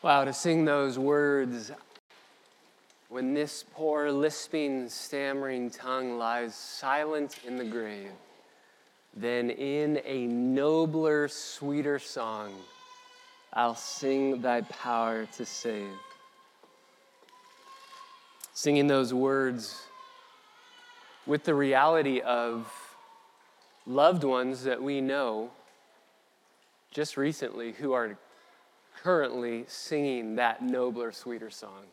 Wow, to sing those words when this poor, lisping, stammering tongue lies silent in the grave, then in a nobler, sweeter song, I'll sing thy power to save. Singing those words with the reality of loved ones that we know just recently who are currently singing that nobler, sweeter song.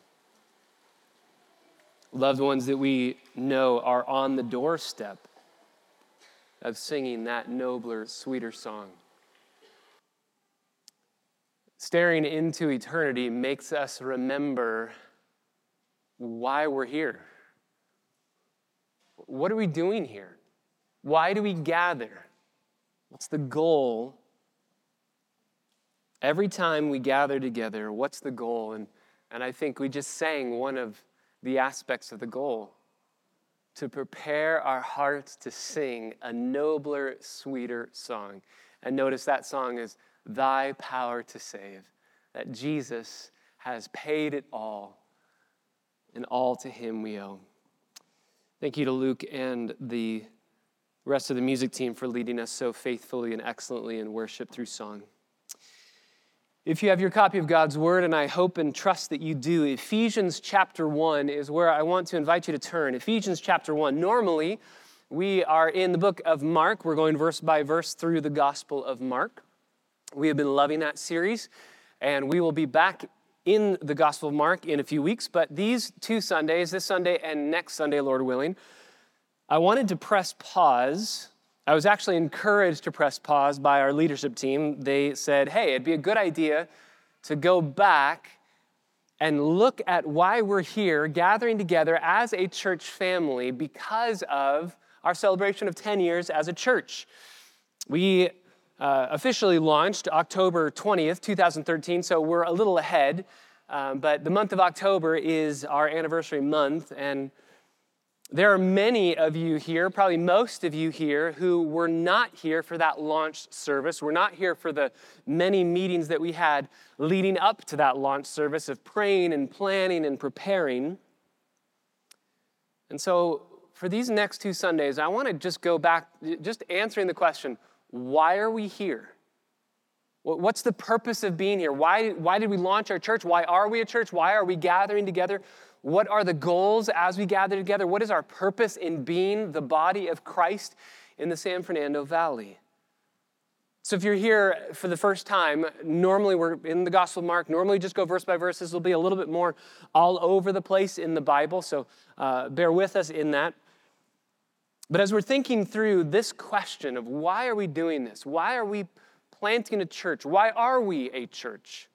Loved ones that we know are on the doorstep of singing that nobler, sweeter song. Staring into eternity makes us remember why we're here. What are we doing here? Why do we gather? What's the goal Every time we gather together, what's the goal? And, and I think we just sang one of the aspects of the goal to prepare our hearts to sing a nobler, sweeter song. And notice that song is Thy Power to Save, that Jesus has paid it all, and all to Him we owe. Thank you to Luke and the rest of the music team for leading us so faithfully and excellently in worship through song. If you have your copy of God's Word, and I hope and trust that you do, Ephesians chapter 1 is where I want to invite you to turn. Ephesians chapter 1. Normally, we are in the book of Mark. We're going verse by verse through the Gospel of Mark. We have been loving that series, and we will be back in the Gospel of Mark in a few weeks. But these two Sundays, this Sunday and next Sunday, Lord willing, I wanted to press pause I was actually encouraged to press pause by our leadership team. They said, hey, it'd be a good idea to go back and look at why we're here gathering together as a church family because of our celebration of 10 years as a church. We uh, officially launched October 20th, 2013, so we're a little ahead. Um, but the month of October is our anniversary month, and there are many of you here, probably most of you here, who were not here for that launch service. We're not here for the many meetings that we had leading up to that launch service of praying and planning and preparing. And so, for these next two Sundays, I want to just go back, just answering the question why are we here? What's the purpose of being here? Why, why did we launch our church? Why are we a church? Why are we gathering together? What are the goals as we gather together? What is our purpose in being the body of Christ in the San Fernando Valley? So, if you're here for the first time, normally we're in the Gospel of Mark. Normally, just go verse by verse. This will be a little bit more all over the place in the Bible, so uh, bear with us in that. But as we're thinking through this question of why are we doing this? Why are we planting a church? Why are we a church?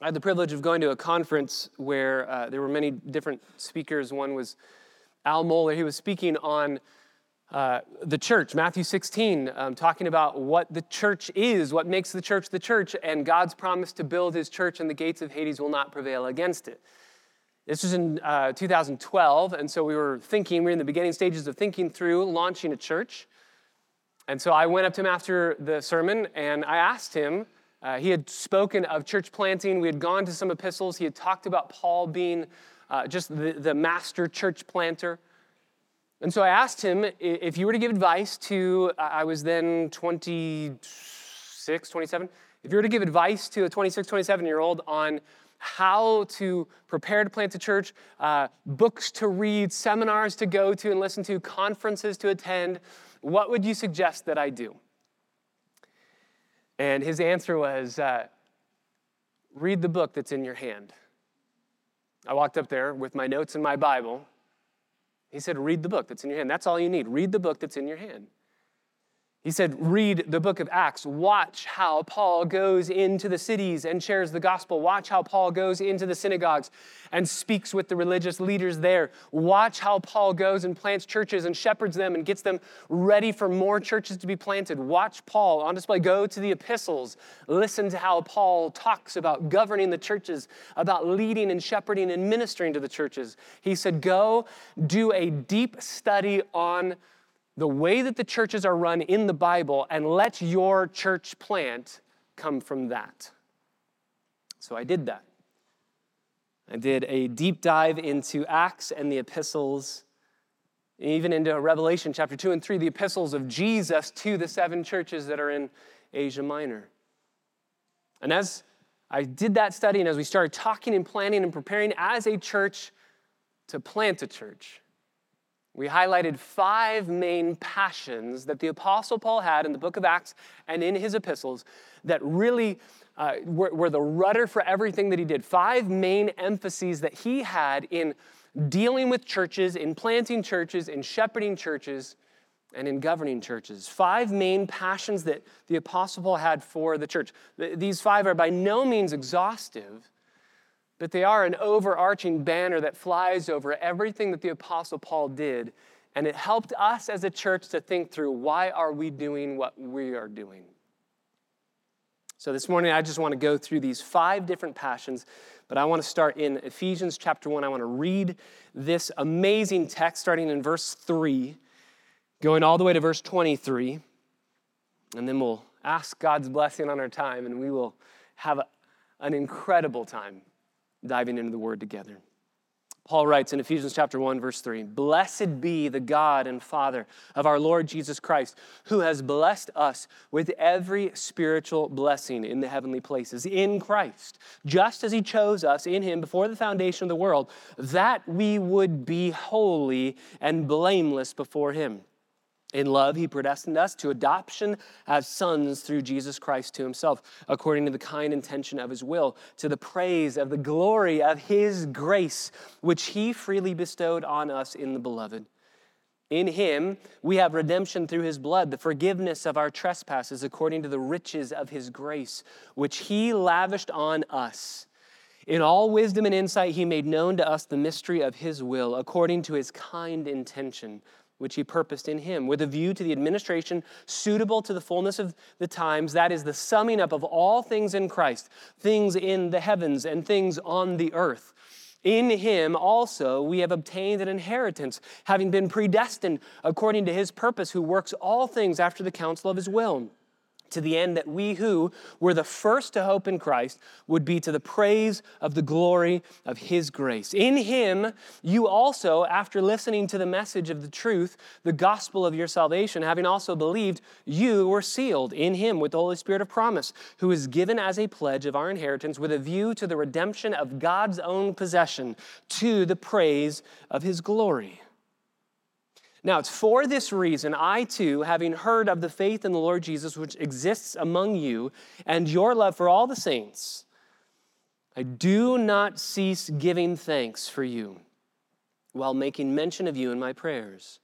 I had the privilege of going to a conference where uh, there were many different speakers. One was Al Mohler. He was speaking on uh, the church, Matthew 16, um, talking about what the church is, what makes the church the church, and God's promise to build his church, and the gates of Hades will not prevail against it. This was in uh, 2012, and so we were thinking, we were in the beginning stages of thinking through launching a church. And so I went up to him after the sermon and I asked him, uh, he had spoken of church planting. We had gone to some epistles. He had talked about Paul being uh, just the, the master church planter. And so I asked him if you were to give advice to, I was then 26, 27, if you were to give advice to a 26, 27 year old on how to prepare to plant a church, uh, books to read, seminars to go to and listen to, conferences to attend, what would you suggest that I do? And his answer was, uh, read the book that's in your hand. I walked up there with my notes and my Bible. He said, read the book that's in your hand. That's all you need. Read the book that's in your hand. He said, read the book of Acts. Watch how Paul goes into the cities and shares the gospel. Watch how Paul goes into the synagogues and speaks with the religious leaders there. Watch how Paul goes and plants churches and shepherds them and gets them ready for more churches to be planted. Watch Paul on display. Go to the epistles. Listen to how Paul talks about governing the churches, about leading and shepherding and ministering to the churches. He said, go do a deep study on the way that the churches are run in the Bible and let your church plant come from that. So I did that. I did a deep dive into Acts and the epistles, even into Revelation chapter 2 and 3, the epistles of Jesus to the seven churches that are in Asia Minor. And as I did that study, and as we started talking and planning and preparing as a church to plant a church, we highlighted five main passions that the Apostle Paul had in the book of Acts and in his epistles that really uh, were, were the rudder for everything that he did. Five main emphases that he had in dealing with churches, in planting churches, in shepherding churches, and in governing churches. Five main passions that the Apostle Paul had for the church. These five are by no means exhaustive, but they are an overarching banner that flies over everything that the Apostle Paul did. And it helped us as a church to think through why are we doing what we are doing? So this morning, I just want to go through these five different passions, but I want to start in Ephesians chapter 1. I want to read this amazing text starting in verse 3, going all the way to verse 23, and then we'll ask God's blessing on our time, and we will have a, an incredible time diving into the word together. Paul writes in Ephesians chapter 1 verse 3, "Blessed be the God and Father of our Lord Jesus Christ, who has blessed us with every spiritual blessing in the heavenly places in Christ, just as he chose us in him before the foundation of the world, that we would be holy and blameless before him." In love, he predestined us to adoption as sons through Jesus Christ to himself, according to the kind intention of his will, to the praise of the glory of his grace, which he freely bestowed on us in the beloved. In him, we have redemption through his blood, the forgiveness of our trespasses, according to the riches of his grace, which he lavished on us. In all wisdom and insight, he made known to us the mystery of his will, according to his kind intention which he purposed in him, with a view to the administration suitable to the fullness of the times, that is, the summing up of all things in Christ, things in the heavens and things on the earth. In him also we have obtained an inheritance, having been predestined according to his purpose, who works all things after the counsel of his will to the end that we who were the first to hope in Christ would be to the praise of the glory of His grace. In Him, you also, after listening to the message of the truth, the gospel of your salvation, having also believed, you were sealed in Him with the Holy Spirit of promise, who is given as a pledge of our inheritance with a view to the redemption of God's own possession to the praise of His glory. Now, it's for this reason, I too, having heard of the faith in the Lord Jesus which exists among you and your love for all the saints, I do not cease giving thanks for you while making mention of you in my prayers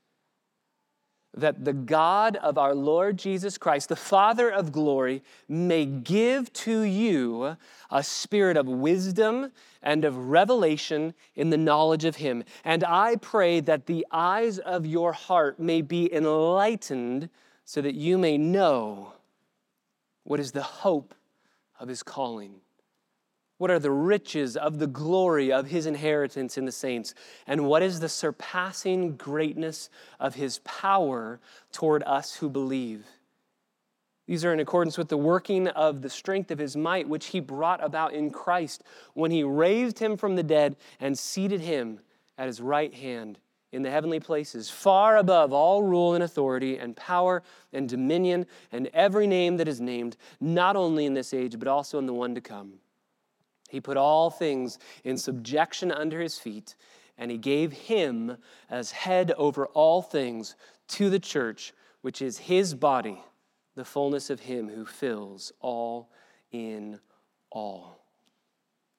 that the God of our Lord Jesus Christ, the Father of glory, may give to you a spirit of wisdom and of revelation in the knowledge of Him. And I pray that the eyes of your heart may be enlightened so that you may know what is the hope of His calling what are the riches of the glory of his inheritance in the saints? And what is the surpassing greatness of his power toward us who believe? These are in accordance with the working of the strength of his might, which he brought about in Christ when he raised him from the dead and seated him at his right hand in the heavenly places, far above all rule and authority and power and dominion and every name that is named, not only in this age, but also in the one to come. He put all things in subjection under his feet, and he gave him as head over all things to the church, which is his body, the fullness of him who fills all in all.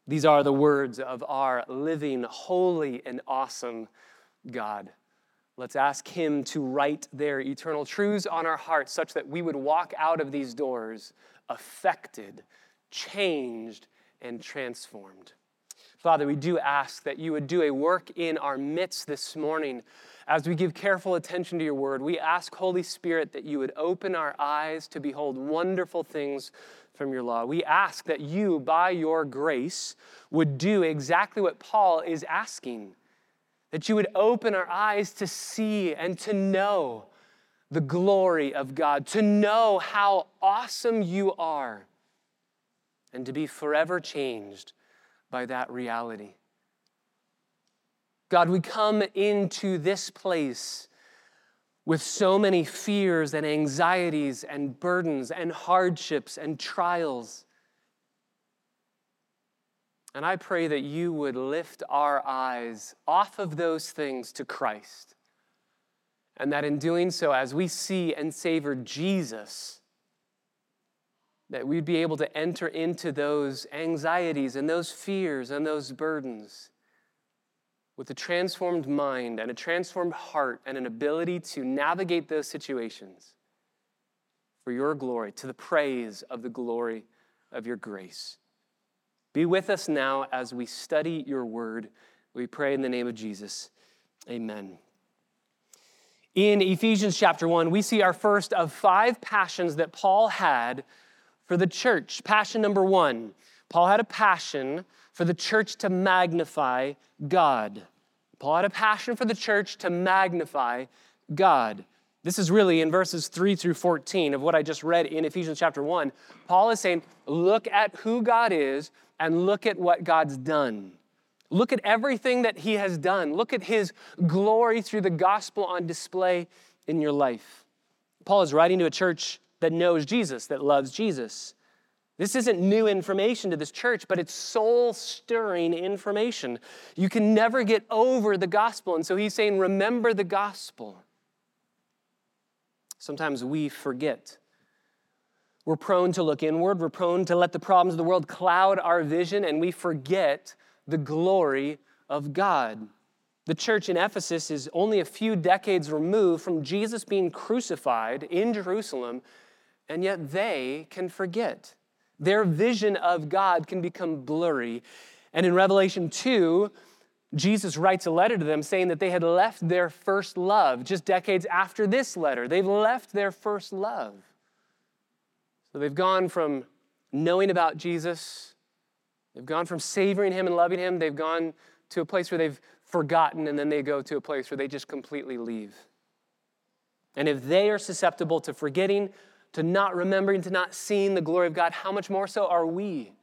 These are the words of our living, holy, and awesome God. Let's ask Him to write their eternal truths on our hearts such that we would walk out of these doors affected, changed, and transformed. Father, we do ask that you would do a work in our midst this morning as we give careful attention to your word. We ask, Holy Spirit, that you would open our eyes to behold wonderful things from your law. We ask that you, by your grace, would do exactly what Paul is asking that you would open our eyes to see and to know the glory of God, to know how awesome you are and to be forever changed by that reality. God, we come into this place with so many fears and anxieties and burdens and hardships and trials. And I pray that you would lift our eyes off of those things to Christ. And that in doing so, as we see and savor Jesus, that we'd be able to enter into those anxieties and those fears and those burdens with a transformed mind and a transformed heart and an ability to navigate those situations for your glory, to the praise of the glory of your grace. Be with us now as we study your word. We pray in the name of Jesus. Amen. In Ephesians chapter 1, we see our first of five passions that Paul had for the church. Passion number one Paul had a passion for the church to magnify God. Paul had a passion for the church to magnify God. This is really in verses 3 through 14 of what I just read in Ephesians chapter 1. Paul is saying, look at who God is and look at what God's done. Look at everything that he has done. Look at his glory through the gospel on display in your life. Paul is writing to a church that knows Jesus, that loves Jesus. This isn't new information to this church, but it's soul stirring information. You can never get over the gospel. And so he's saying, remember the gospel. Sometimes we forget. We're prone to look inward, we're prone to let the problems of the world cloud our vision, and we forget the glory of God. The church in Ephesus is only a few decades removed from Jesus being crucified in Jerusalem, and yet they can forget. Their vision of God can become blurry. And in Revelation 2, Jesus writes a letter to them saying that they had left their first love just decades after this letter. They've left their first love. So they've gone from knowing about Jesus, they've gone from savoring him and loving him, they've gone to a place where they've forgotten, and then they go to a place where they just completely leave. And if they are susceptible to forgetting, to not remembering, to not seeing the glory of God, how much more so are we?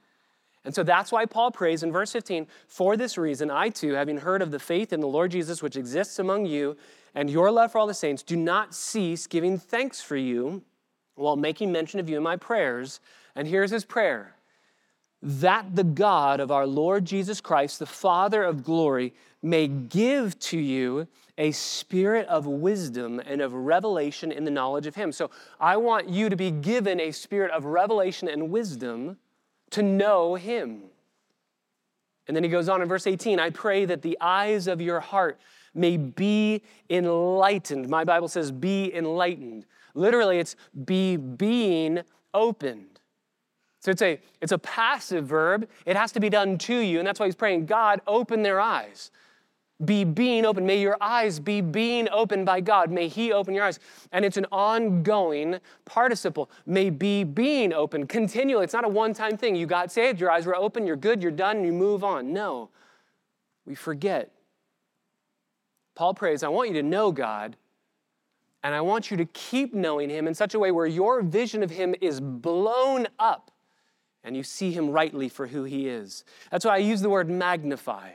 And so that's why Paul prays in verse 15 For this reason, I too, having heard of the faith in the Lord Jesus which exists among you and your love for all the saints, do not cease giving thanks for you while making mention of you in my prayers. And here's his prayer that the God of our Lord Jesus Christ, the Father of glory, may give to you a spirit of wisdom and of revelation in the knowledge of Him. So I want you to be given a spirit of revelation and wisdom to know Him. And then he goes on in verse 18 I pray that the eyes of your heart may be enlightened. My Bible says, be enlightened. Literally, it's be being opened. So it's a, it's a passive verb. It has to be done to you. And that's why he's praying, God, open their eyes. Be being open. May your eyes be being opened by God. May He open your eyes. And it's an ongoing participle. May be being open continually. It's not a one time thing. You got saved, your eyes were open, you're good, you're done, you move on. No, we forget. Paul prays, I want you to know God, and I want you to keep knowing Him in such a way where your vision of Him is blown up and you see him rightly for who he is. That's why I use the word magnify.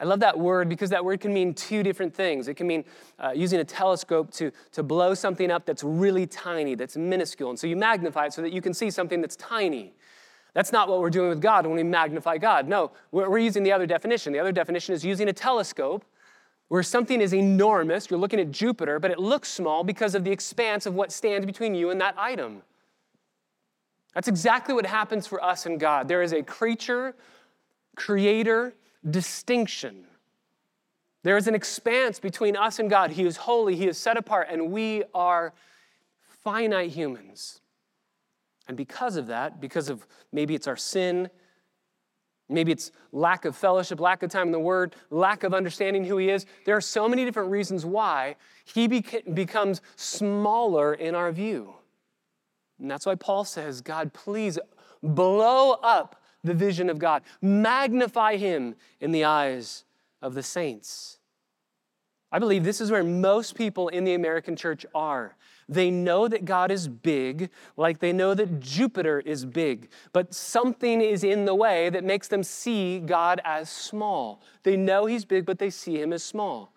I love that word because that word can mean two different things. It can mean uh, using a telescope to, to blow something up that's really tiny, that's minuscule. And so you magnify it so that you can see something that's tiny. That's not what we're doing with God when we magnify God. No, we're, we're using the other definition. The other definition is using a telescope where something is enormous. You're looking at Jupiter, but it looks small because of the expanse of what stands between you and that item. That's exactly what happens for us and God. There is a creature, creator distinction. There is an expanse between us and God. He is holy, He is set apart, and we are finite humans. And because of that, because of maybe it's our sin, maybe it's lack of fellowship, lack of time in the Word, lack of understanding who He is, there are so many different reasons why He becomes smaller in our view. And that's why Paul says, God, please blow up the vision of God, magnify him in the eyes of the saints. I believe this is where most people in the American church are. They know that God is big, like they know that Jupiter is big, but something is in the way that makes them see God as small. They know He's big, but they see Him as small.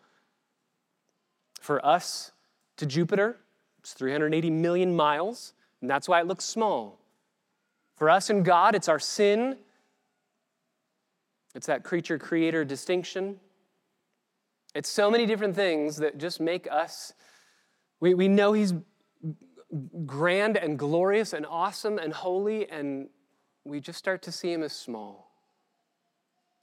For us to Jupiter, it's 380 million miles, and that's why it looks small. For us and God, it's our sin. It's that creature creator distinction. It's so many different things that just make us, we, we know He's grand and glorious and awesome and holy, and we just start to see Him as small.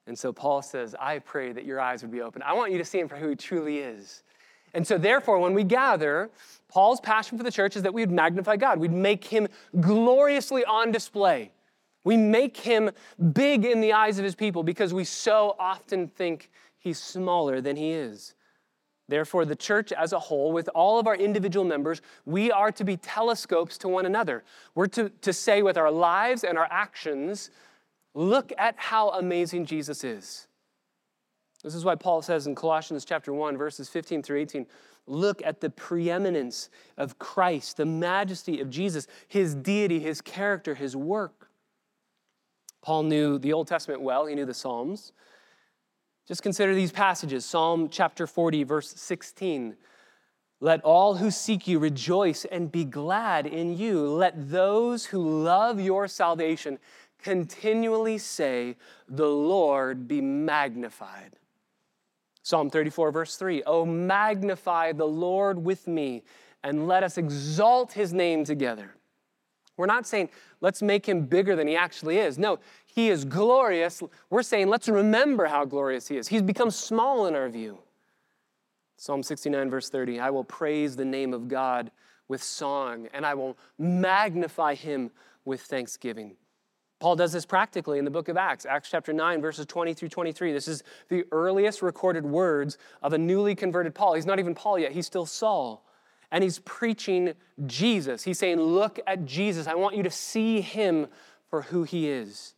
And so Paul says, I pray that your eyes would be open. I want you to see Him for who He truly is. And so, therefore, when we gather, Paul's passion for the church is that we would magnify God. We'd make him gloriously on display. We make him big in the eyes of his people because we so often think he's smaller than he is. Therefore, the church as a whole, with all of our individual members, we are to be telescopes to one another. We're to, to say with our lives and our actions, look at how amazing Jesus is. This is why Paul says in Colossians chapter 1, verses 15 through 18, look at the preeminence of Christ, the majesty of Jesus, his deity, his character, his work. Paul knew the Old Testament well, he knew the Psalms. Just consider these passages Psalm chapter 40, verse 16. Let all who seek you rejoice and be glad in you. Let those who love your salvation continually say, The Lord be magnified. Psalm 34, verse 3 Oh, magnify the Lord with me, and let us exalt his name together. We're not saying, let's make him bigger than he actually is. No, he is glorious. We're saying, let's remember how glorious he is. He's become small in our view. Psalm 69, verse 30 I will praise the name of God with song, and I will magnify him with thanksgiving. Paul does this practically in the book of Acts, Acts chapter 9, verses 20 through 23. This is the earliest recorded words of a newly converted Paul. He's not even Paul yet, he's still Saul. And he's preaching Jesus. He's saying, Look at Jesus. I want you to see him for who he is.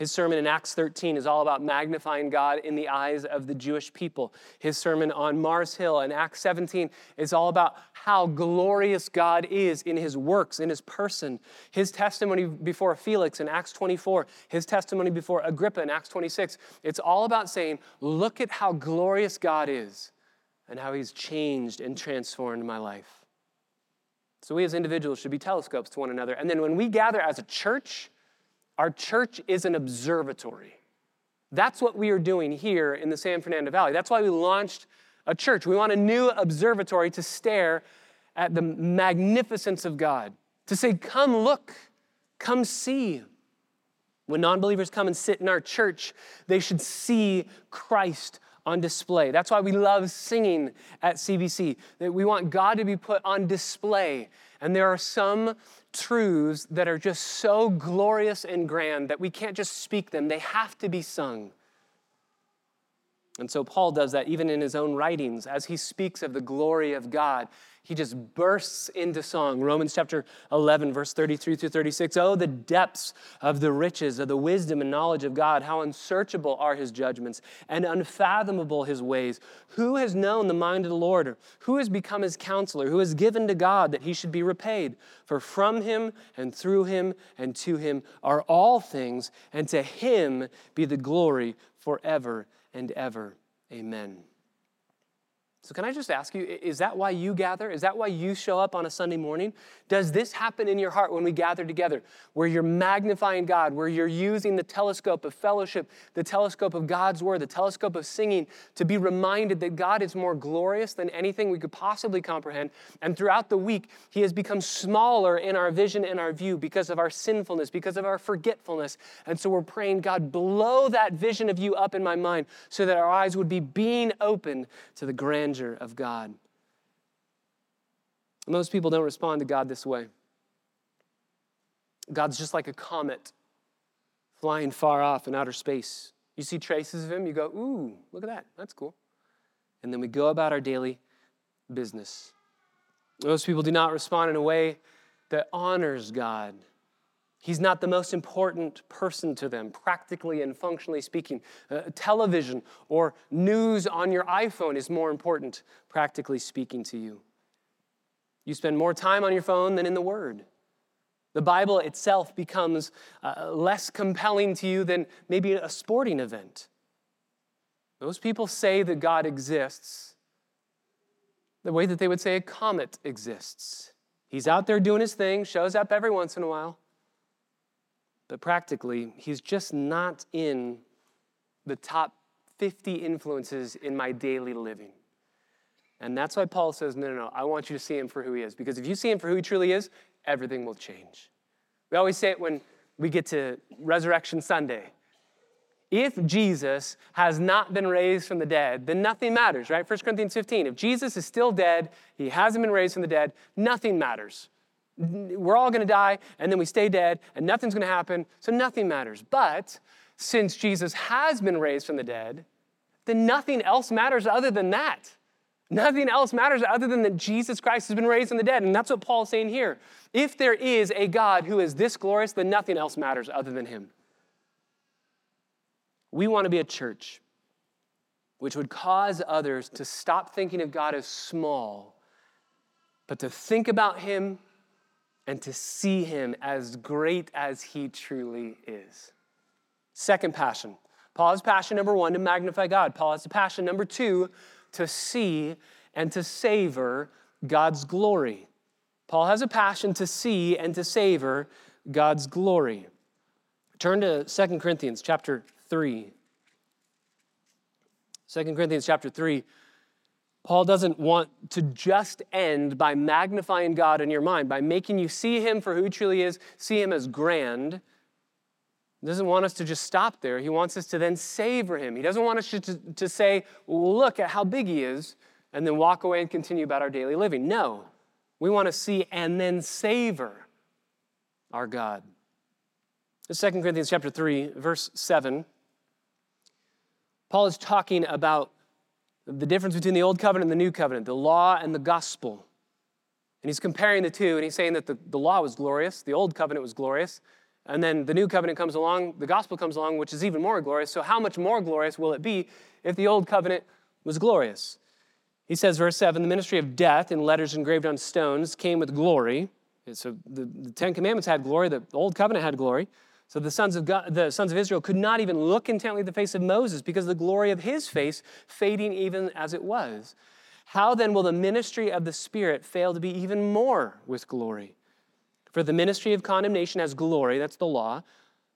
His sermon in Acts 13 is all about magnifying God in the eyes of the Jewish people. His sermon on Mars Hill in Acts 17 is all about how glorious God is in his works, in his person. His testimony before Felix in Acts 24, his testimony before Agrippa in Acts 26, it's all about saying, look at how glorious God is and how he's changed and transformed my life. So we as individuals should be telescopes to one another. And then when we gather as a church, our church is an observatory. That's what we are doing here in the San Fernando Valley. That's why we launched a church. We want a new observatory to stare at the magnificence of God, to say, Come look, come see. When non believers come and sit in our church, they should see Christ on display. That's why we love singing at CBC, that we want God to be put on display. And there are some truths that are just so glorious and grand that we can't just speak them, they have to be sung. And so Paul does that even in his own writings as he speaks of the glory of God he just bursts into song. Romans chapter 11, verse 33 through 36. Oh, the depths of the riches of the wisdom and knowledge of God. How unsearchable are his judgments and unfathomable his ways. Who has known the mind of the Lord? Who has become his counselor? Who has given to God that he should be repaid? For from him and through him and to him are all things, and to him be the glory forever and ever. Amen. So, can I just ask you, is that why you gather? Is that why you show up on a Sunday morning? Does this happen in your heart when we gather together, where you're magnifying God, where you're using the telescope of fellowship, the telescope of God's word, the telescope of singing to be reminded that God is more glorious than anything we could possibly comprehend? And throughout the week, He has become smaller in our vision and our view because of our sinfulness, because of our forgetfulness. And so we're praying, God, blow that vision of you up in my mind so that our eyes would be being opened to the grand grandeur of God. Most people don't respond to God this way. God's just like a comet flying far off in outer space. You see traces of him, you go, ooh, look at that. That's cool. And then we go about our daily business. Most people do not respond in a way that honors God He's not the most important person to them, practically and functionally speaking. Uh, television or news on your iPhone is more important, practically speaking, to you. You spend more time on your phone than in the Word. The Bible itself becomes uh, less compelling to you than maybe a sporting event. Those people say that God exists the way that they would say a comet exists. He's out there doing his thing, shows up every once in a while, but practically, he's just not in the top 50 influences in my daily living. And that's why Paul says, no, no, no, I want you to see him for who he is. Because if you see him for who he truly is, everything will change. We always say it when we get to Resurrection Sunday. If Jesus has not been raised from the dead, then nothing matters, right? 1 Corinthians 15. If Jesus is still dead, he hasn't been raised from the dead, nothing matters. We're all going to die, and then we stay dead, and nothing's going to happen, so nothing matters. But since Jesus has been raised from the dead, then nothing else matters other than that. Nothing else matters other than that Jesus Christ has been raised from the dead. And that's what Paul's saying here. If there is a God who is this glorious, then nothing else matters other than him. We want to be a church which would cause others to stop thinking of God as small, but to think about him and to see him as great as he truly is. Second passion. Paul has passion number one to magnify God. Paul has a passion number two to see and to savor God's glory. Paul has a passion to see and to savor God's glory. Turn to 2 Corinthians chapter 3. 2 Corinthians chapter 3. Paul doesn't want to just end by magnifying God in your mind, by making you see him for who he truly is, see him as grand. He doesn't want us to just stop there. He wants us to then savor him. He doesn't want us to, to, to say, look at how big he is, and then walk away and continue about our daily living. No, we want to see and then savor our God. 2 Corinthians chapter 3, verse 7. Paul is talking about the difference between the old covenant and the new covenant, the law and the gospel. And he's comparing the two, and he's saying that the, the law was glorious, the old covenant was glorious, and then the new covenant comes along, the gospel comes along, which is even more glorious. So, how much more glorious will it be if the old covenant was glorious? He says, verse 7 the ministry of death in letters engraved on stones came with glory. So, the, the Ten Commandments had glory, the old covenant had glory. So the sons of God, the sons of Israel could not even look intently at the face of Moses because of the glory of his face fading even as it was. How then will the ministry of the Spirit fail to be even more with glory? For the ministry of condemnation has glory, that's the law.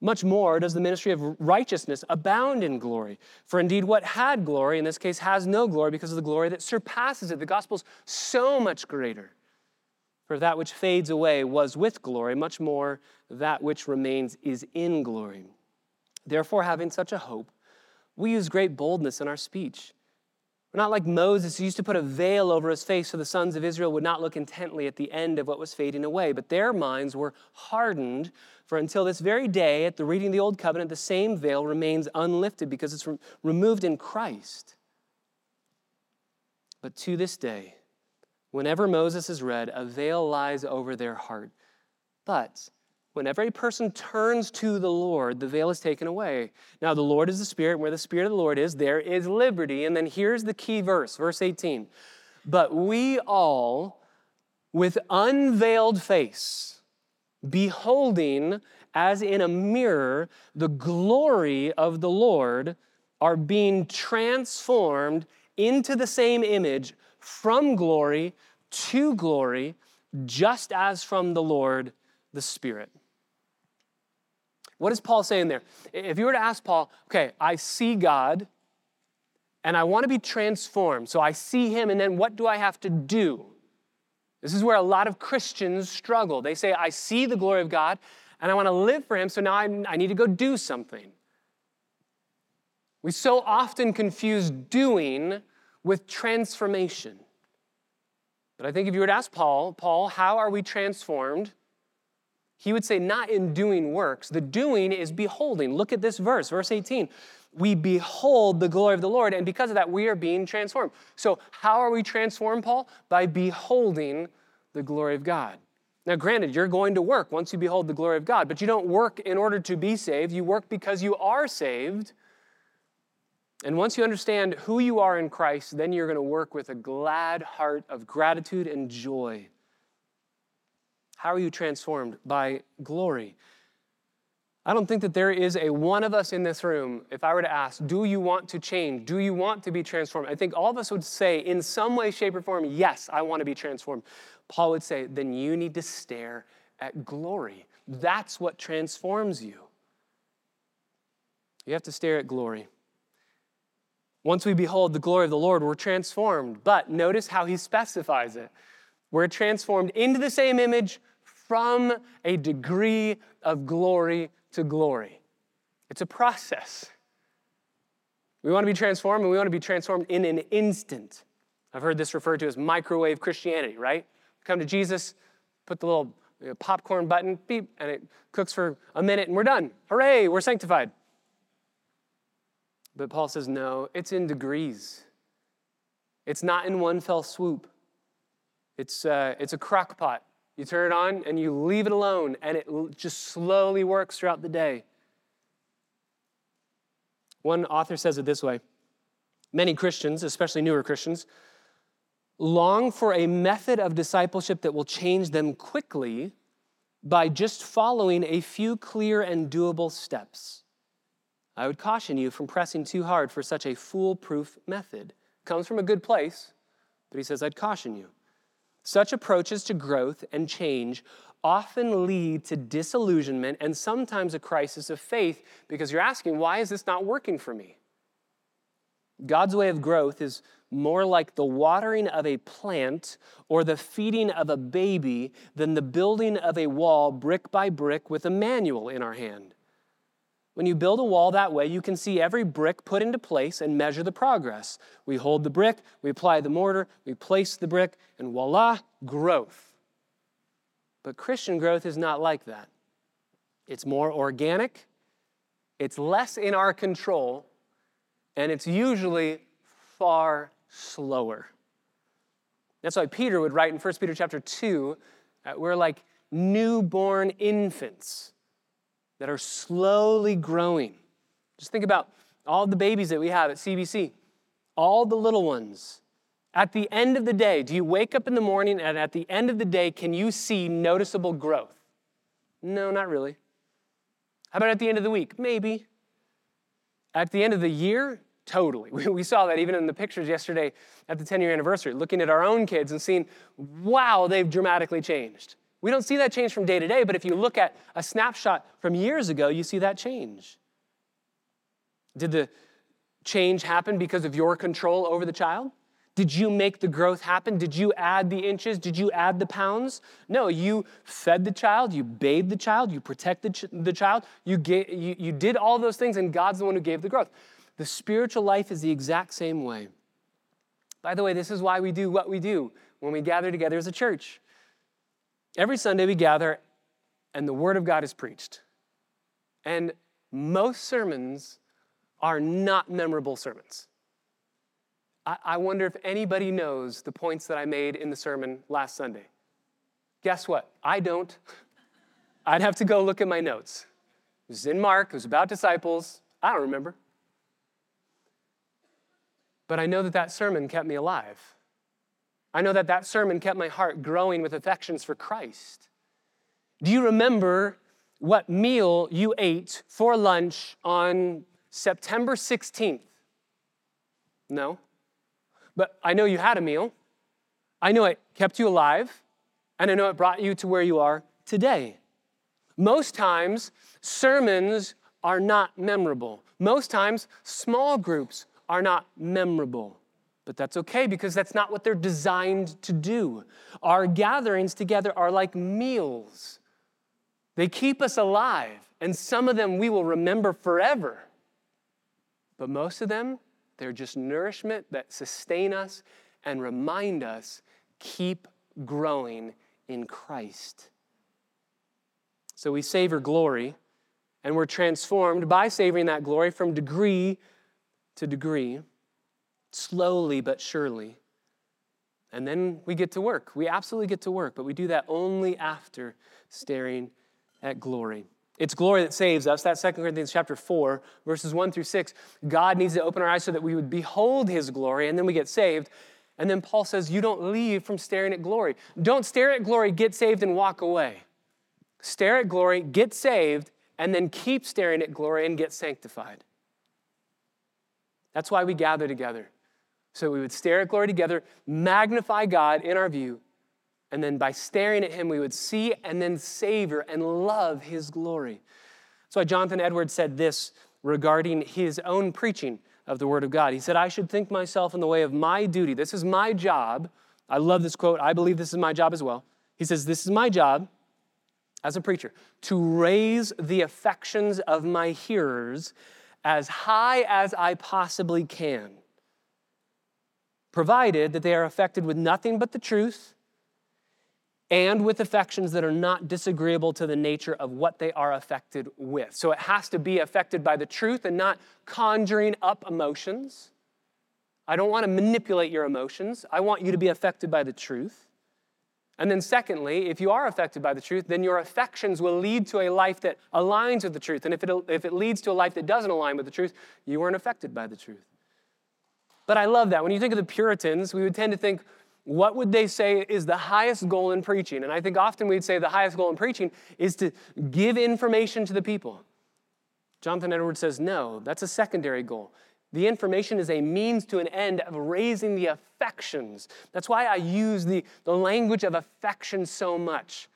Much more does the ministry of righteousness abound in glory. For indeed, what had glory, in this case, has no glory because of the glory that surpasses it. The gospel's so much greater. For that which fades away was with glory, much more that which remains is in glory. Therefore, having such a hope, we use great boldness in our speech. We're not like Moses, who used to put a veil over his face so the sons of Israel would not look intently at the end of what was fading away. But their minds were hardened, for until this very day, at the reading of the Old Covenant, the same veil remains unlifted because it's removed in Christ. But to this day, Whenever Moses is read, a veil lies over their heart. But whenever a person turns to the Lord, the veil is taken away. Now, the Lord is the Spirit. Where the Spirit of the Lord is, there is liberty. And then here's the key verse, verse 18. But we all, with unveiled face, beholding as in a mirror the glory of the Lord, are being transformed into the same image from glory to glory, just as from the Lord the Spirit. What is Paul saying there? If you were to ask Paul, okay, I see God and I want to be transformed. So I see him, and then what do I have to do? This is where a lot of Christians struggle. They say, I see the glory of God and I want to live for him, so now I, I need to go do something. We so often confuse doing with transformation. But I think if you were to ask Paul, Paul, how are we transformed? He would say, not in doing works. The doing is beholding. Look at this verse, verse 18. We behold the glory of the Lord, and because of that, we are being transformed. So, how are we transformed, Paul? By beholding the glory of God. Now, granted, you're going to work once you behold the glory of God, but you don't work in order to be saved. You work because you are saved and once you understand who you are in Christ, then you're going to work with a glad heart of gratitude and joy How are you transformed? By glory. I don't think that there is a one of us in this room, if I were to ask, do you want to change? Do you want to be transformed? I think all of us would say, in some way, shape, or form, yes, I want to be transformed. Paul would say, then you need to stare at glory. That's what transforms you. You have to stare at glory. Once we behold the glory of the Lord, we're transformed. But notice how he specifies it. We're transformed into the same image from a degree of glory to glory. It's a process. We want to be transformed, and we want to be transformed in an instant. I've heard this referred to as microwave Christianity, right? Come to Jesus, put the little popcorn button, beep, and it cooks for a minute, and we're done. Hooray, we're sanctified. But Paul says, no, it's in degrees. It's not in one fell swoop. It's, uh, it's a crock pot. You turn it on and you leave it alone, and it just slowly works throughout the day. One author says it this way Many Christians, especially newer Christians, long for a method of discipleship that will change them quickly by just following a few clear and doable steps. I would caution you from pressing too hard for such a foolproof method. Comes from a good place, but he says, I'd caution you. Such approaches to growth and change often lead to disillusionment and sometimes a crisis of faith because you're asking, why is this not working for me? God's way of growth is more like the watering of a plant or the feeding of a baby than the building of a wall brick by brick with a manual in our hand. When you build a wall that way, you can see every brick put into place and measure the progress. We hold the brick, we apply the mortar, we place the brick, and voila, growth. But Christian growth is not like that. It's more organic, it's less in our control, and it's usually far slower. That's why Peter would write in 1 Peter chapter 2, we're like newborn infants that are slowly growing. Just think about all the babies that we have at CBC, all the little ones. At the end of the day, do you wake up in the morning and at the end of the day, can you see noticeable growth? No, not really. How about at the end of the week? Maybe. At the end of the year? Totally. We saw that even in the pictures yesterday at the 10 year anniversary, looking at our own kids and seeing, wow, they've dramatically changed. We don't see that change from day to day, but if you look at a snapshot from years ago, you see that change. Did the change happen because of your control over the child? Did you make the growth happen? Did you add the inches? Did you add the pounds? No, you fed the child, you bathed the child, you protected the child, you, you, you did all those things, and God's the one who gave the growth. The spiritual life is the exact same way. By the way, this is why we do what we do when we gather together as a church. Every Sunday we gather and the Word of God is preached. And most sermons are not memorable sermons. I, I wonder if anybody knows the points that I made in the sermon last Sunday. Guess what? I don't. I'd have to go look at my notes. It was in Mark, it was about disciples. I don't remember. But I know that that sermon kept me alive. I know that that sermon kept my heart growing with affections for Christ. Do you remember what meal you ate for lunch on September 16th? No. But I know you had a meal. I know it kept you alive, and I know it brought you to where you are today. Most times, sermons are not memorable. Most times, small groups are not memorable. But that's okay because that's not what they're designed to do. Our gatherings together are like meals, they keep us alive, and some of them we will remember forever. But most of them, they're just nourishment that sustain us and remind us keep growing in Christ. So we savor glory, and we're transformed by savoring that glory from degree to degree slowly but surely. And then we get to work. We absolutely get to work, but we do that only after staring at glory. It's glory that saves us. That's 2 Corinthians chapter 4, verses 1 through 6. God needs to open our eyes so that we would behold his glory, and then we get saved. And then Paul says, You don't leave from staring at glory. Don't stare at glory, get saved, and walk away. Stare at glory, get saved, and then keep staring at glory and get sanctified. That's why we gather together. So we would stare at glory together, magnify God in our view, and then by staring at Him, we would see and then savor and love His glory. So Jonathan Edwards said this regarding his own preaching of the Word of God. He said, I should think myself in the way of my duty. This is my job. I love this quote. I believe this is my job as well. He says, This is my job as a preacher to raise the affections of my hearers as high as I possibly can, provided that they are affected with nothing but the truth and with affections that are not disagreeable to the nature of what they are affected with. So it has to be affected by the truth and not conjuring up emotions. I don't want to manipulate your emotions. I want you to be affected by the truth. And then, secondly, if you are affected by the truth, then your affections will lead to a life that aligns with the truth. And if it, if it leads to a life that doesn't align with the truth, you weren't affected by the truth. But I love that. When you think of the Puritans, we would tend to think, what would they say is the highest goal in preaching? And I think often we'd say the highest goal in preaching is to give information to the people. Jonathan Edwards says, no, that's a secondary goal. The information is a means to an end of raising the affections. That's why I use the, the language of affection so much.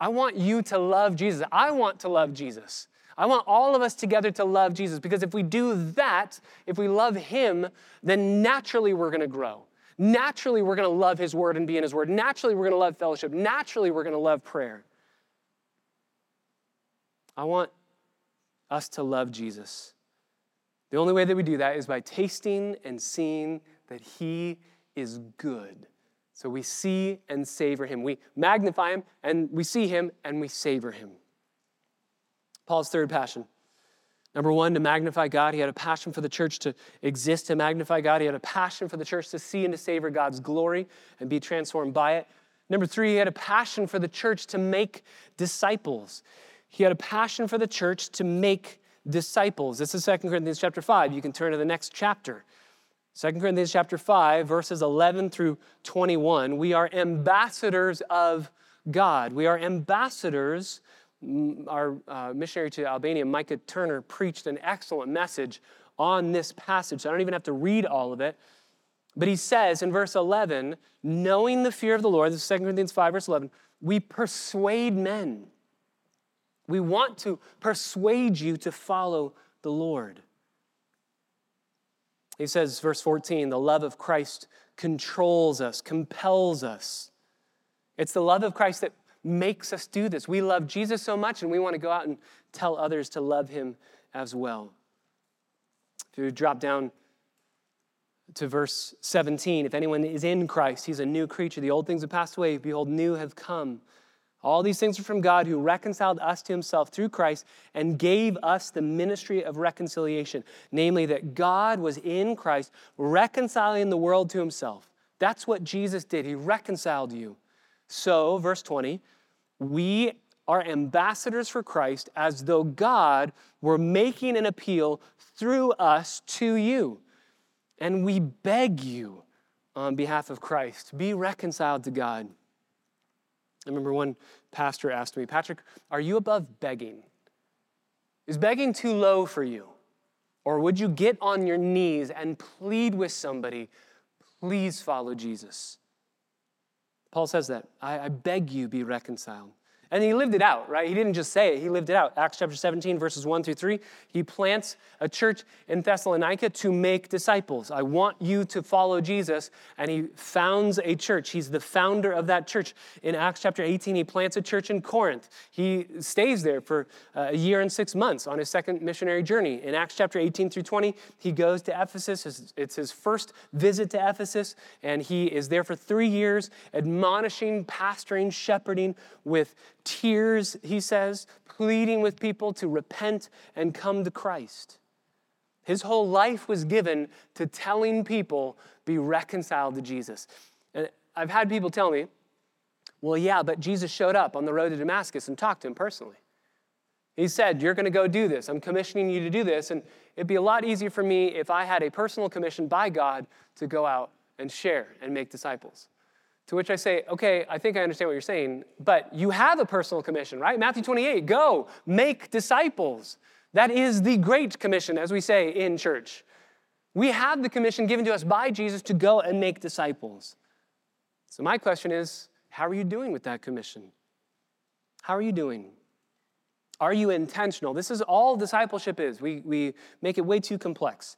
I want you to love Jesus. I want to love Jesus. I want all of us together to love Jesus because if we do that, if we love Him, then naturally we're going to grow. Naturally, we're going to love His Word and be in His Word. Naturally, we're going to love fellowship. Naturally, we're going to love prayer. I want us to love Jesus. The only way that we do that is by tasting and seeing that He is good. So we see and savor Him. We magnify Him and we see Him and we savor Him. Paul's third passion Number one, to magnify God. He had a passion for the church to exist to magnify God. He had a passion for the church to see and to savor God's glory and be transformed by it. Number three, he had a passion for the church to make disciples. He had a passion for the church to make disciples. This is 2 Corinthians chapter 5. You can turn to the next chapter. 2 Corinthians chapter 5, verses 11 through 21. We are ambassadors of God. We are ambassadors our uh, missionary to Albania, Micah Turner, preached an excellent message on this passage. So I don't even have to read all of it. But he says in verse 11, knowing the fear of the Lord, this is 2 Corinthians 5, verse 11, we persuade men. We want to persuade you to follow the Lord. He says, verse 14, the love of Christ controls us, compels us. It's the love of Christ that makes us do this. We love Jesus so much and we want to go out and tell others to love him as well. If you drop down to verse 17, if anyone is in Christ, he's a new creature. The old things have passed away. Behold, new have come. All these things are from God who reconciled us to himself through Christ and gave us the ministry of reconciliation, namely that God was in Christ reconciling the world to himself. That's what Jesus did. He reconciled you. So, verse 20, we are ambassadors for Christ as though God were making an appeal through us to you. And we beg you on behalf of Christ, be reconciled to God. I remember one pastor asked me, Patrick, are you above begging? Is begging too low for you? Or would you get on your knees and plead with somebody, please follow Jesus? Paul says that. I, I beg you, be reconciled. And he lived it out, right? He didn't just say it, he lived it out. Acts chapter 17, verses 1 through 3. He plants a church in Thessalonica to make disciples. I want you to follow Jesus. And he founds a church. He's the founder of that church. In Acts chapter 18, he plants a church in Corinth. He stays there for uh, a year and six months on his second missionary journey. In Acts chapter 18 through 20, he goes to Ephesus. It's his first visit to Ephesus. And he is there for three years, admonishing, pastoring, shepherding with tears, he says, pleading with people to repent and come to Christ. His whole life was given to telling people, be reconciled to Jesus. And I've had people tell me, well, yeah, but Jesus showed up on the road to Damascus and talked to him personally. He said, You're going to go do this. I'm commissioning you to do this. And it'd be a lot easier for me if I had a personal commission by God to go out and share and make disciples. To which I say, okay, I think I understand what you're saying, but you have a personal commission, right? Matthew 28, go, make disciples. That is the great commission, as we say in church. We have the commission given to us by Jesus to go and make disciples. So, my question is how are you doing with that commission? How are you doing? Are you intentional? This is all discipleship is. We, we make it way too complex.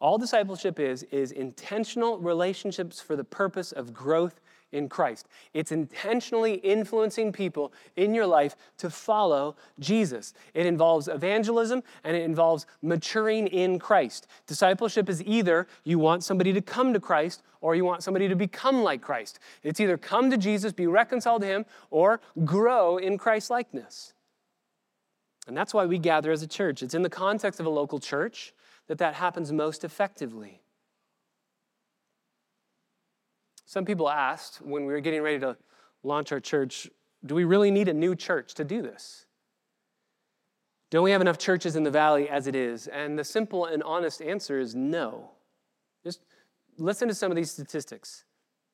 All discipleship is, is intentional relationships for the purpose of growth in Christ. It's intentionally influencing people in your life to follow Jesus. It involves evangelism and it involves maturing in Christ. Discipleship is either you want somebody to come to Christ or you want somebody to become like Christ. It's either come to Jesus, be reconciled to him, or grow in Christ likeness. And that's why we gather as a church. It's in the context of a local church that that happens most effectively. Some people asked when we were getting ready to launch our church, do we really need a new church to do this? Don't we have enough churches in the valley as it is? And the simple and honest answer is no. Just listen to some of these statistics.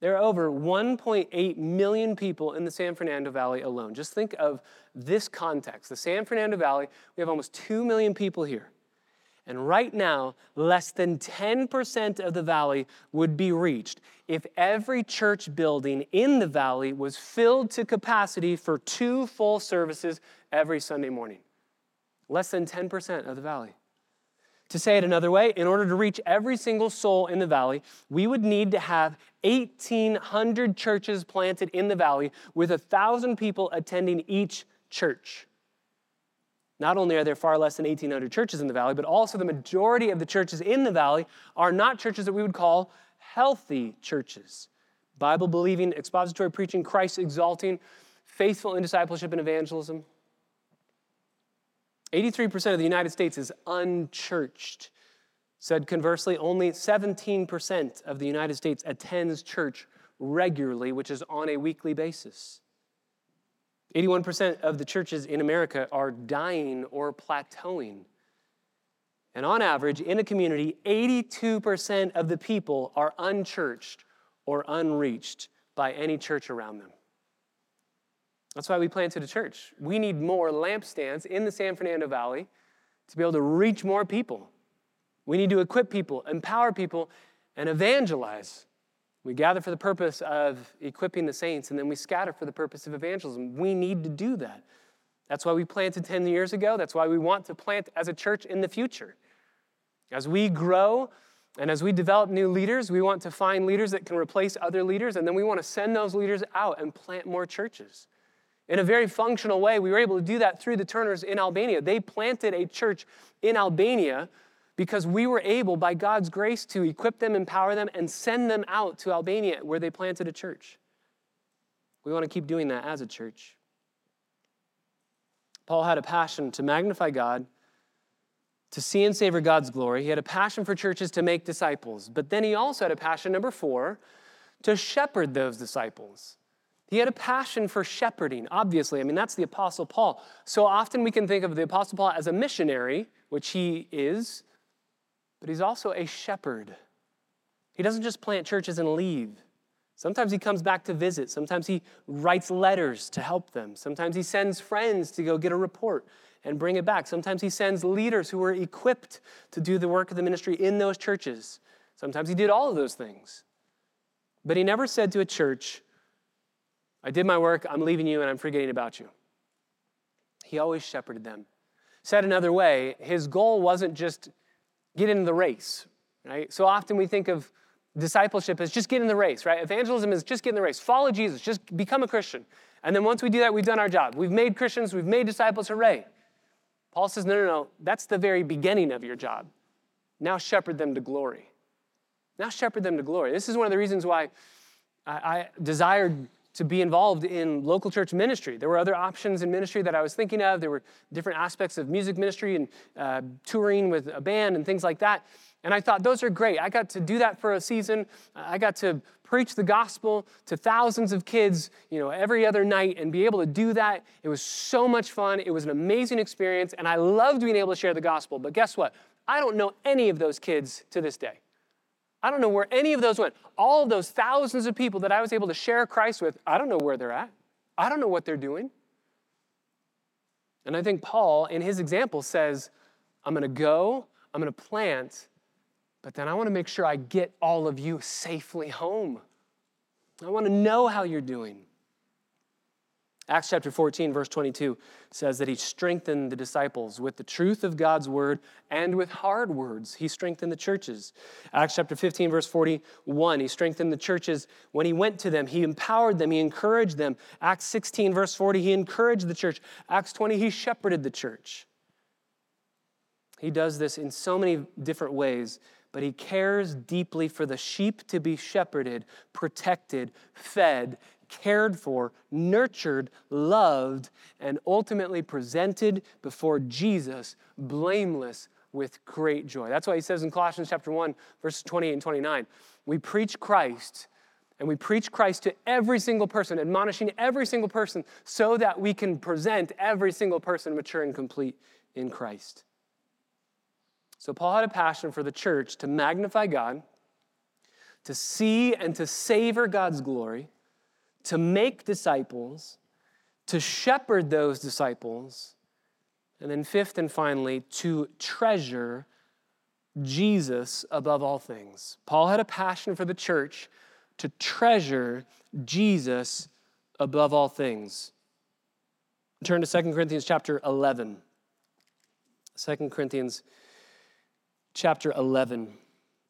There are over 1.8 million people in the San Fernando Valley alone. Just think of this context. The San Fernando Valley, we have almost 2 million people here. And right now, less than 10% of the valley would be reached if every church building in the valley was filled to capacity for two full services every Sunday morning. Less than 10% of the valley. To say it another way, in order to reach every single soul in the valley, we would need to have 1,800 churches planted in the valley with 1,000 people attending each church. Not only are there far less than 1,800 churches in the valley, but also the majority of the churches in the valley are not churches that we would call healthy churches. Bible believing, expository preaching, Christ exalting, faithful in discipleship and evangelism. 83% of the United States is unchurched. Said conversely, only 17% of the United States attends church regularly, which is on a weekly basis. 81% of the churches in America are dying or plateauing. And on average, in a community, 82% of the people are unchurched or unreached by any church around them. That's why we planted a church. We need more lampstands in the San Fernando Valley to be able to reach more people. We need to equip people, empower people, and evangelize we gather for the purpose of equipping the saints, and then we scatter for the purpose of evangelism. We need to do that. That's why we planted 10 years ago. That's why we want to plant as a church in the future. As we grow and as we develop new leaders, we want to find leaders that can replace other leaders, and then we want to send those leaders out and plant more churches. In a very functional way, we were able to do that through the Turners in Albania. They planted a church in Albania because we were able, by God's grace, to equip them, empower them, and send them out to Albania where they planted a church. We want to keep doing that as a church. Paul had a passion to magnify God, to see and savor God's glory. He had a passion for churches to make disciples. But then he also had a passion, number four, to shepherd those disciples. He had a passion for shepherding, obviously. I mean, that's the Apostle Paul. So often we can think of the Apostle Paul as a missionary, which he is, but he's also a shepherd. He doesn't just plant churches and leave. Sometimes he comes back to visit. Sometimes he writes letters to help them. Sometimes he sends friends to go get a report and bring it back. Sometimes he sends leaders who are equipped to do the work of the ministry in those churches. Sometimes he did all of those things. But he never said to a church, I did my work, I'm leaving you, and I'm forgetting about you. He always shepherded them. Said another way, his goal wasn't just get in the race, right? So often we think of discipleship as just get in the race, right? Evangelism is just get in the race. Follow Jesus, just become a Christian. And then once we do that, we've done our job. We've made Christians, we've made disciples, hooray. Paul says, no, no, no, that's the very beginning of your job. Now shepherd them to glory. Now shepherd them to glory. This is one of the reasons why I, I desired to be involved in local church ministry. There were other options in ministry that I was thinking of. There were different aspects of music ministry and uh, touring with a band and things like that. And I thought, those are great. I got to do that for a season. I got to preach the gospel to thousands of kids, you know, every other night and be able to do that. It was so much fun. It was an amazing experience. And I loved being able to share the gospel. But guess what? I don't know any of those kids to this day. I don't know where any of those went. All those thousands of people that I was able to share Christ with, I don't know where they're at. I don't know what they're doing. And I think Paul, in his example, says, I'm going to go, I'm going to plant, but then I want to make sure I get all of you safely home. I want to know how you're doing. Acts chapter 14, verse 22 says that he strengthened the disciples with the truth of God's word and with hard words. He strengthened the churches. Acts chapter 15, verse 41, he strengthened the churches when he went to them. He empowered them, he encouraged them. Acts 16, verse 40, he encouraged the church. Acts 20, he shepherded the church. He does this in so many different ways, but he cares deeply for the sheep to be shepherded, protected, fed, cared for, nurtured, loved, and ultimately presented before Jesus blameless with great joy. That's why he says in Colossians chapter 1, verses 28 and 29, we preach Christ and we preach Christ to every single person, admonishing every single person so that we can present every single person mature and complete in Christ. So Paul had a passion for the church to magnify God, to see and to savor God's glory, to make disciples, to shepherd those disciples, and then, fifth and finally, to treasure Jesus above all things. Paul had a passion for the church to treasure Jesus above all things. Turn to 2 Corinthians chapter 11. 2 Corinthians chapter 11.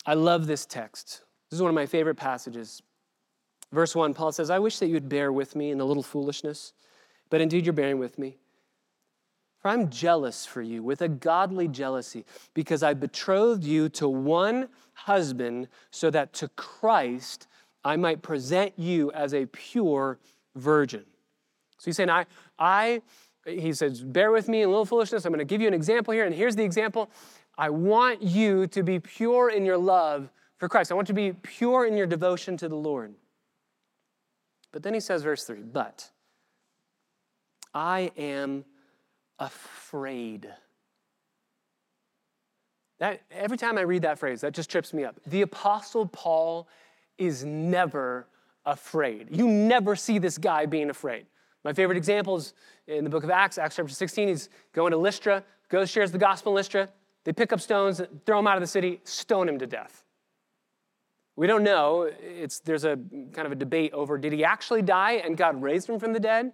I love this text. This is one of my favorite passages. Verse 1, Paul says, I wish that you would bear with me in a little foolishness, but indeed you're bearing with me. For I'm jealous for you with a godly jealousy, because I betrothed you to one husband, so that to Christ I might present you as a pure virgin. So he's saying, I, I, he says, bear with me in a little foolishness. I'm going to give you an example here, and here's the example. I want you to be pure in your love for Christ. I want you to be pure in your devotion to the Lord. But then he says, verse 3 But I am afraid. That, every time I read that phrase, that just trips me up. The Apostle Paul is never afraid. You never see this guy being afraid. My favorite example is in the book of Acts, Acts chapter 16. He's going to Lystra, goes, shares the gospel in Lystra. They pick up stones, throw him out of the city, stone him to death. We don't know. It's, there's a kind of a debate over did he actually die and God raised him from the dead?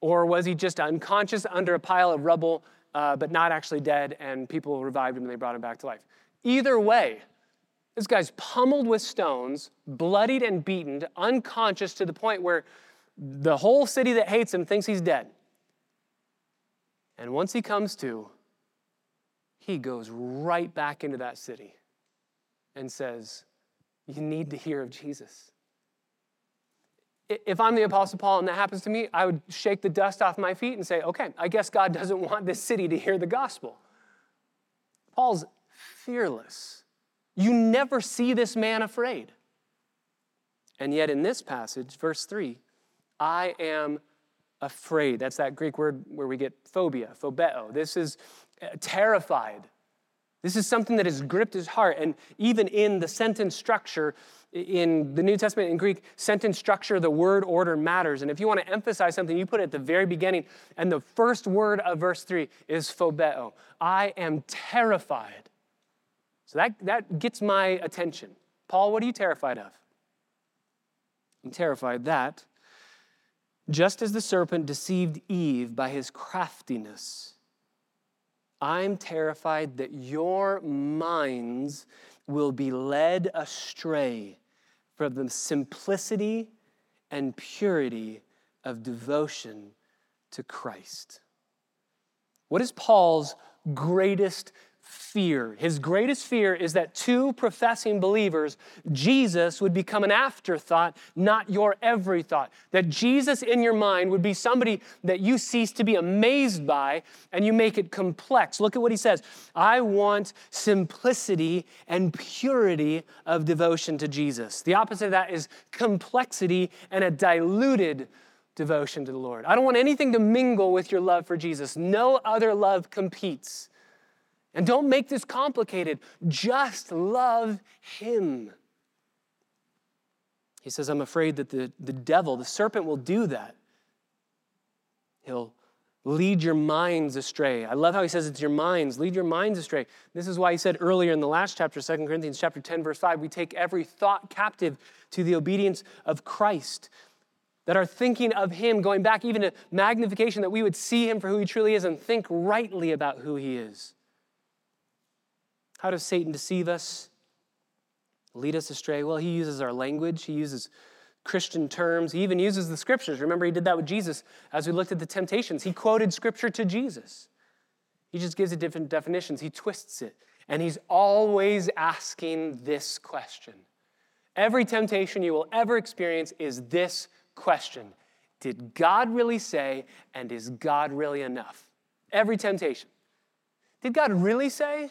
Or was he just unconscious under a pile of rubble, uh, but not actually dead, and people revived him and they brought him back to life? Either way, this guy's pummeled with stones, bloodied and beaten, unconscious to the point where the whole city that hates him thinks he's dead. And once he comes to, he goes right back into that city and says, you need to hear of Jesus. If I'm the Apostle Paul and that happens to me, I would shake the dust off my feet and say, okay, I guess God doesn't want this city to hear the gospel. Paul's fearless. You never see this man afraid. And yet, in this passage, verse 3, I am afraid. That's that Greek word where we get phobia, phobeo. This is uh, terrified. This is something that has gripped his heart. And even in the sentence structure, in the New Testament in Greek, sentence structure, the word order matters. And if you want to emphasize something, you put it at the very beginning. And the first word of verse 3 is phobeo. I am terrified. So that, that gets my attention. Paul, what are you terrified of? I'm terrified that just as the serpent deceived Eve by his craftiness, I'm terrified that your minds will be led astray from the simplicity and purity of devotion to Christ. What is Paul's greatest fear. His greatest fear is that to professing believers, Jesus would become an afterthought, not your every thought. That Jesus in your mind would be somebody that you cease to be amazed by and you make it complex. Look at what he says I want simplicity and purity of devotion to Jesus. The opposite of that is complexity and a diluted devotion to the Lord. I don't want anything to mingle with your love for Jesus. No other love competes. And don't make this complicated. Just love him. He says, I'm afraid that the, the devil, the serpent, will do that. He'll lead your minds astray. I love how he says it's your minds, lead your minds astray. This is why he said earlier in the last chapter, 2 Corinthians chapter 10, verse 5, we take every thought captive to the obedience of Christ. That our thinking of him, going back even to magnification, that we would see him for who he truly is and think rightly about who he is. How does Satan deceive us? Lead us astray? Well, he uses our language, he uses Christian terms. He even uses the scriptures. Remember, he did that with Jesus as we looked at the temptations. He quoted scripture to Jesus. He just gives it different definitions, he twists it. And he's always asking this question. Every temptation you will ever experience is this question Did God really say, and is God really enough? Every temptation. Did God really say?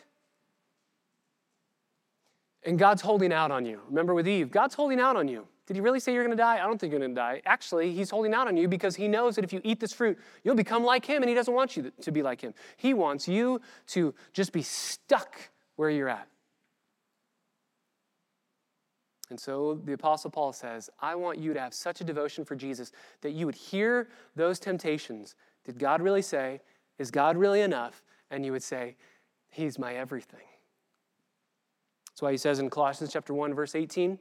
And God's holding out on you. Remember with Eve, God's holding out on you. Did he really say you're going to die? I don't think you're going to die. Actually, he's holding out on you because he knows that if you eat this fruit, you'll become like him, and he doesn't want you to be like him. He wants you to just be stuck where you're at. And so the Apostle Paul says, I want you to have such a devotion for Jesus that you would hear those temptations. Did God really say? Is God really enough? And you would say, He's my everything. That's why he says in Colossians chapter 1, verse 18,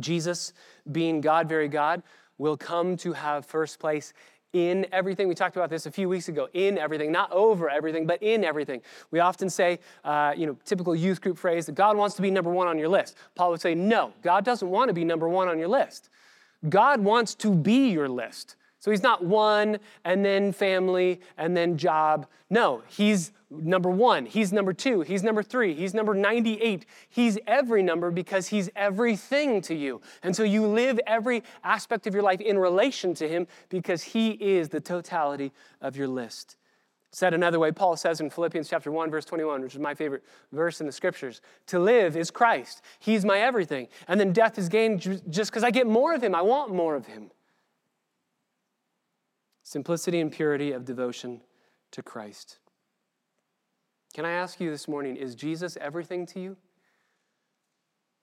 Jesus, being God, very God, will come to have first place in everything. We talked about this a few weeks ago. In everything, not over everything, but in everything. We often say, uh, you know, typical youth group phrase that God wants to be number one on your list. Paul would say, no, God doesn't want to be number one on your list. God wants to be your list. So he's not one and then family and then job. No, he's number one. He's number two. He's number three. He's number 98. He's every number because he's everything to you. And so you live every aspect of your life in relation to him because he is the totality of your list. Said another way, Paul says in Philippians chapter 1, verse 21, which is my favorite verse in the scriptures to live is Christ. He's my everything. And then death is gain just because I get more of him. I want more of him simplicity and purity of devotion to Christ. Can I ask you this morning is Jesus everything to you?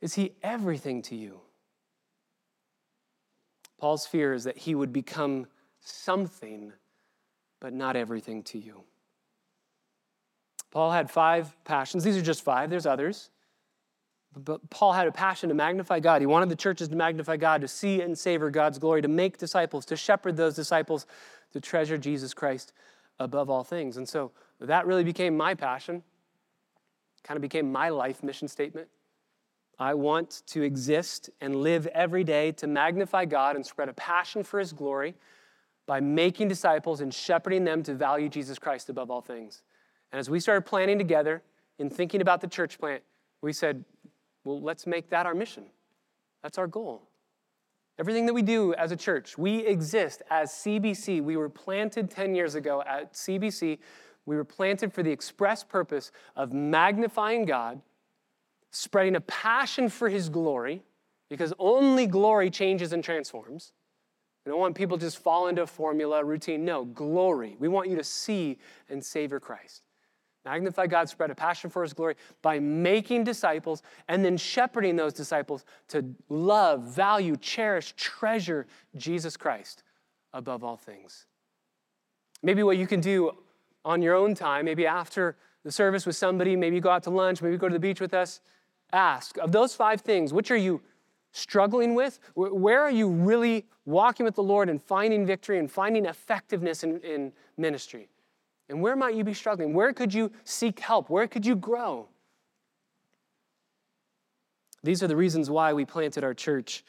Is he everything to you? Paul's fear is that he would become something, but not everything to you. Paul had five passions. These are just five, there's others. But Paul had a passion to magnify God. He wanted the churches to magnify God, to see and savor God's glory, to make disciples, to shepherd those disciples, to treasure Jesus Christ above all things. And so that really became my passion, kind of became my life mission statement. I want to exist and live every day to magnify God and spread a passion for His glory by making disciples and shepherding them to value Jesus Christ above all things. And as we started planning together and thinking about the church plant, we said, well, let's make that our mission. That's our goal. Everything that we do as a church, we exist as CBC. We were planted 10 years ago at CBC. We were planted for the express purpose of magnifying God, spreading a passion for His glory, because only glory changes and transforms. We don't want people to just fall into a formula, routine. No, glory. We want you to see and savor Christ. Magnify God, spread a passion for his glory by making disciples and then shepherding those disciples to love, value, cherish, treasure Jesus Christ above all things. Maybe what you can do on your own time, maybe after the service with somebody, maybe you go out to lunch, maybe go to the beach with us, ask of those five things, which are you struggling with? Where are you really walking with the Lord and finding victory and finding effectiveness in, in ministry? And where might you be struggling? Where could you seek help? Where could you grow? These are the reasons why we planted our church.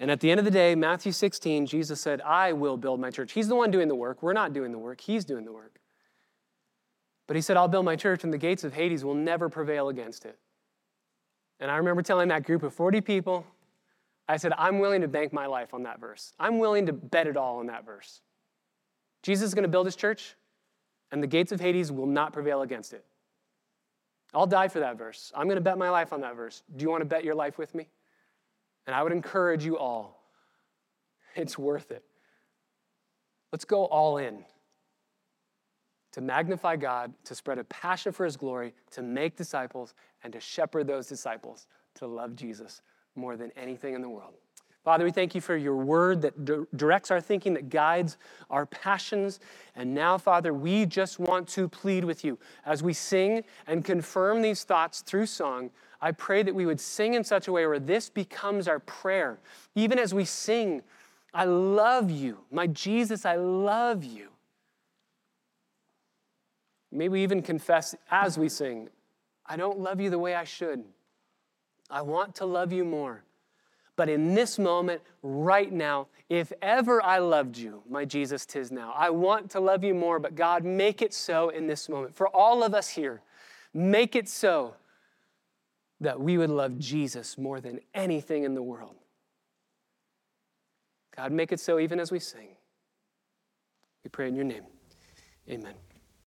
And at the end of the day, Matthew 16, Jesus said, I will build my church. He's the one doing the work. We're not doing the work, He's doing the work. But He said, I'll build my church, and the gates of Hades will never prevail against it. And I remember telling that group of 40 people, I said, I'm willing to bank my life on that verse. I'm willing to bet it all on that verse. Jesus is going to build his church and the gates of Hades will not prevail against it. I'll die for that verse. I'm going to bet my life on that verse. Do you want to bet your life with me? And I would encourage you all. It's worth it. Let's go all in to magnify God, to spread a passion for his glory, to make disciples, and to shepherd those disciples to love Jesus more than anything in the world. Father, we thank you for your word that di- directs our thinking, that guides our passions. And now, Father, we just want to plead with you as we sing and confirm these thoughts through song. I pray that we would sing in such a way where this becomes our prayer. Even as we sing, I love you. My Jesus, I love you. May we even confess as we sing, I don't love you the way I should. I want to love you more. But in this moment, right now, if ever I loved you, my Jesus, tis now. I want to love you more, but God, make it so in this moment. For all of us here, make it so that we would love Jesus more than anything in the world. God, make it so even as we sing. We pray in your name. Amen.